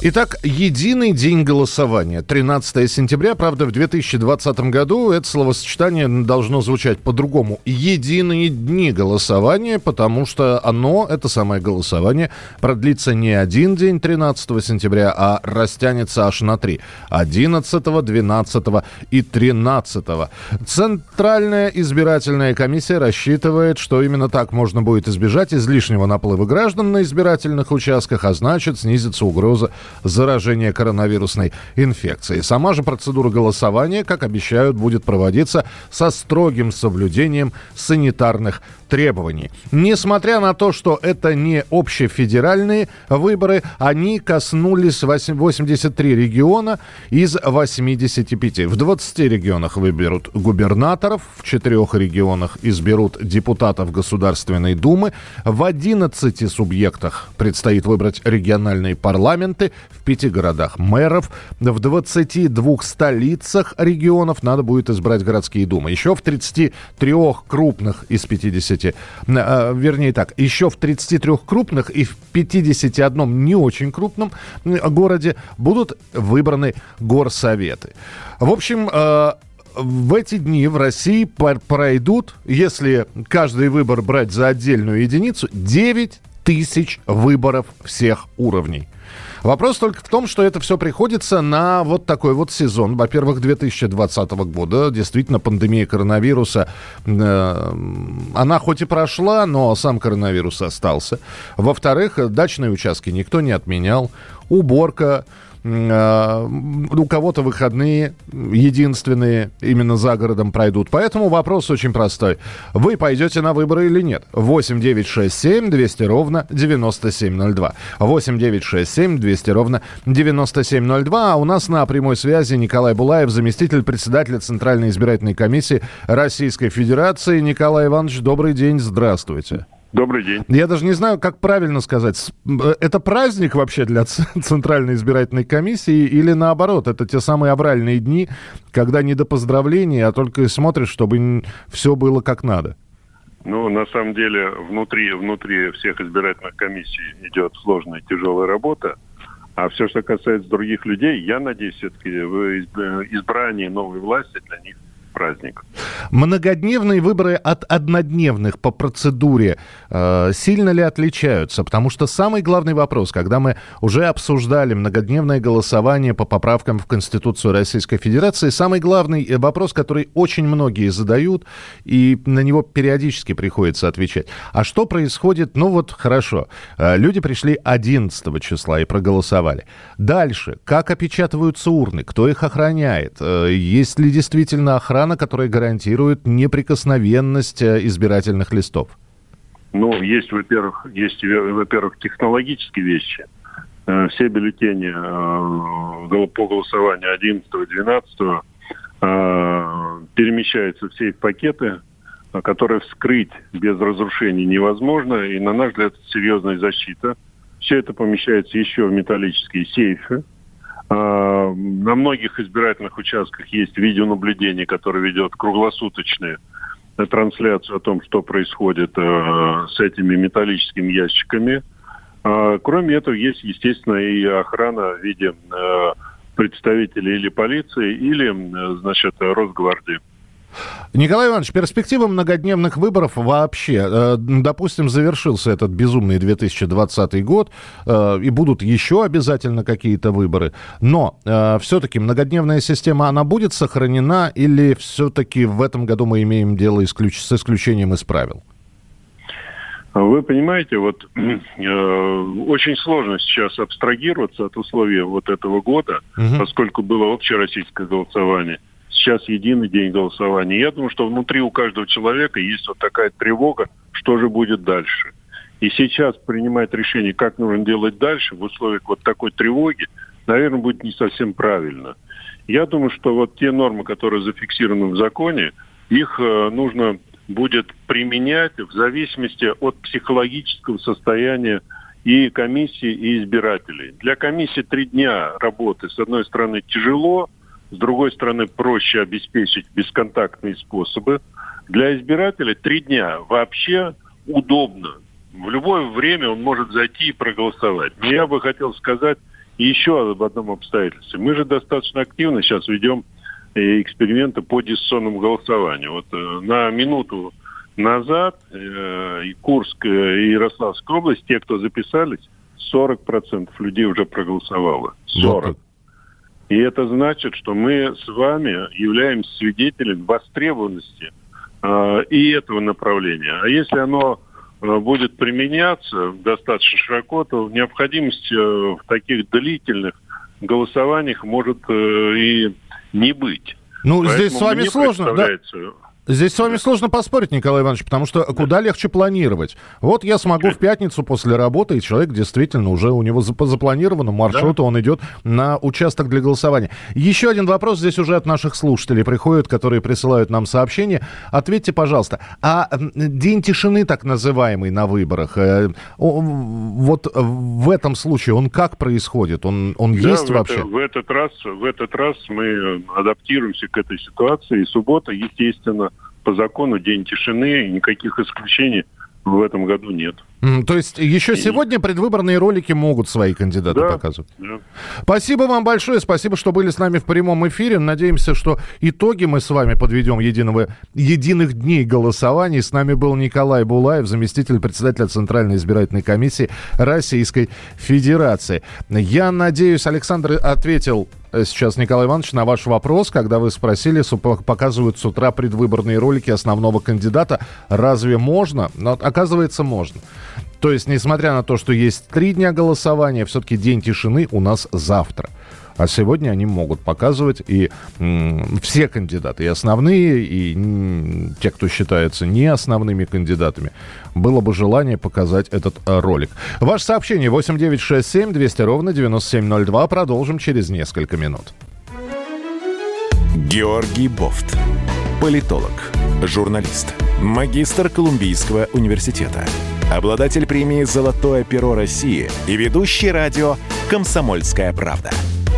Итак, единый день голосования. 13 сентября. Правда, в 2020 году это словосочетание должно звучать по-другому. Единые дни голосования, потому что оно, это самое голосование, продлится не один день 13 сентября, а растянется аж на три. 11, 12 и 13. Центральная избирательная комиссия рассчитывает, что именно так можно будет избежать излишнего наплыва граждан на избирательных участках, а значит снизится угроза заражения коронавирусной инфекцией. Сама же процедура голосования, как обещают, будет проводиться со строгим соблюдением санитарных требований. Несмотря на то, что это не общефедеральные выборы, они коснулись 83 региона из 85. В 20 регионах выберут губернаторов, в 4 регионах изберут депутатов Государственной Думы, в 11 субъектах предстоит выбрать региональные парламенты, в 5 городах мэров, в 22 столицах регионов надо будет избрать городские думы. Еще в 33 крупных из 50 50, а, вернее так, еще в 33 крупных и в 51 не очень крупном городе будут выбраны горсоветы. В общем, э, в эти дни в России пройдут, если каждый выбор брать за отдельную единицу, 9 тысяч выборов всех уровней. Вопрос только в том, что это все приходится на вот такой вот сезон. Во-первых, 2020 года. Действительно, пандемия коронавируса, э, она хоть и прошла, но сам коронавирус остался. Во-вторых, дачные участки никто не отменял. Уборка, у кого-то выходные единственные именно за городом пройдут. Поэтому вопрос очень простой. Вы пойдете на выборы или нет? 8 9 6 7 200 ровно 9702. 8 9 6 7 200 ровно 9702. А у нас на прямой связи Николай Булаев, заместитель председателя Центральной избирательной комиссии Российской Федерации. Николай Иванович, добрый день, здравствуйте. Добрый день. Я даже не знаю, как правильно сказать. Э, это праздник вообще для Центральной избирательной комиссии или наоборот? Это те самые авральные дни, когда не до поздравлений, а только смотришь, чтобы все было как надо? Ну, на самом деле, внутри, внутри всех избирательных комиссий идет сложная, тяжелая работа. А все, что касается других людей, я надеюсь, все-таки в избрании новой власти для них праздник. Многодневные выборы от однодневных по процедуре э, сильно ли отличаются? Потому что самый главный вопрос, когда мы уже обсуждали многодневное голосование по поправкам в Конституцию Российской Федерации, самый главный э, вопрос, который очень многие задают, и на него периодически приходится отвечать. А что происходит? Ну вот хорошо, э, люди пришли 11 числа и проголосовали. Дальше, как опечатываются урны, кто их охраняет, э, есть ли действительно охрана охрана, которая гарантирует неприкосновенность э, избирательных листов? Ну, есть, во-первых, есть, во-первых, технологические вещи. Э, все бюллетени э, по голосованию 11 и 12 перемещаются в сейф-пакеты, которые вскрыть без разрушений невозможно, и, на наш взгляд, серьезная защита. Все это помещается еще в металлические сейфы, на многих избирательных участках есть видеонаблюдение, которое ведет круглосуточную трансляцию о том, что происходит э, с этими металлическими ящиками. А, кроме этого, есть, естественно, и охрана в виде э, представителей или полиции, или, э, значит, Росгвардии. Николай Иванович, перспектива многодневных выборов вообще, э, допустим, завершился этот безумный 2020 год, э, и будут еще обязательно какие-то выборы, но э, все-таки многодневная система, она будет сохранена или все-таки в этом году мы имеем дело исключ... с исключением из правил? Вы понимаете, вот э, очень сложно сейчас абстрагироваться от условий вот этого года, угу. поскольку было общероссийское голосование сейчас единый день голосования. Я думаю, что внутри у каждого человека есть вот такая тревога, что же будет дальше. И сейчас принимать решение, как нужно делать дальше в условиях вот такой тревоги, наверное, будет не совсем правильно. Я думаю, что вот те нормы, которые зафиксированы в законе, их э, нужно будет применять в зависимости от психологического состояния и комиссии, и избирателей. Для комиссии три дня работы, с одной стороны, тяжело, с другой стороны, проще обеспечить бесконтактные способы. Для избирателя три дня вообще удобно. В любое время он может зайти и проголосовать. Но я бы хотел сказать еще об одном обстоятельстве. Мы же достаточно активно сейчас ведем э, эксперименты по дистанционному голосованию. Вот э, на минуту назад э, и Курск, и Ярославская область, те, кто записались, 40% людей уже проголосовало. 40. И это значит, что мы с вами являемся свидетелями востребованности э, и этого направления. А если оно э, будет применяться достаточно широко, то необходимость э, в таких длительных голосованиях может э, и не быть. Ну, Поэтому здесь с вами сложно, да? Здесь с вами сложно поспорить, Николай Иванович, потому что куда легче планировать. Вот я смогу в пятницу после работы, и человек действительно уже у него по запланированному маршруту, да. он идет на участок для голосования. Еще один вопрос здесь уже от наших слушателей приходит, которые присылают нам сообщения. Ответьте, пожалуйста, а день тишины так называемый на выборах, э, вот в этом случае он как происходит? Он, он да, есть в вообще? Это, в, этот раз, в этот раз мы адаптируемся к этой ситуации. И суббота, естественно, по закону день тишины, никаких исключений в этом году нет. То есть еще и... сегодня предвыборные ролики могут свои кандидаты да, показывать? Да. Спасибо вам большое, спасибо, что были с нами в прямом эфире. Надеемся, что итоги мы с вами подведем единого, единых дней голосований. С нами был Николай Булаев, заместитель председателя Центральной избирательной комиссии Российской Федерации. Я надеюсь, Александр ответил сейчас, Николай Иванович, на ваш вопрос, когда вы спросили, показывают с утра предвыборные ролики основного кандидата. Разве можно? Но, оказывается, можно. То есть, несмотря на то, что есть три дня голосования, все-таки день тишины у нас завтра. А сегодня они могут показывать и все кандидаты, и основные, и те, кто считается не основными кандидатами. Было бы желание показать этот э, ролик. Ваше сообщение 8967 200 ровно 9702. Продолжим через несколько минут. Георгий Бофт. Политолог, журналист, магистр Колумбийского университета, обладатель премии «Золотое перо России» и ведущий радио «Комсомольская правда»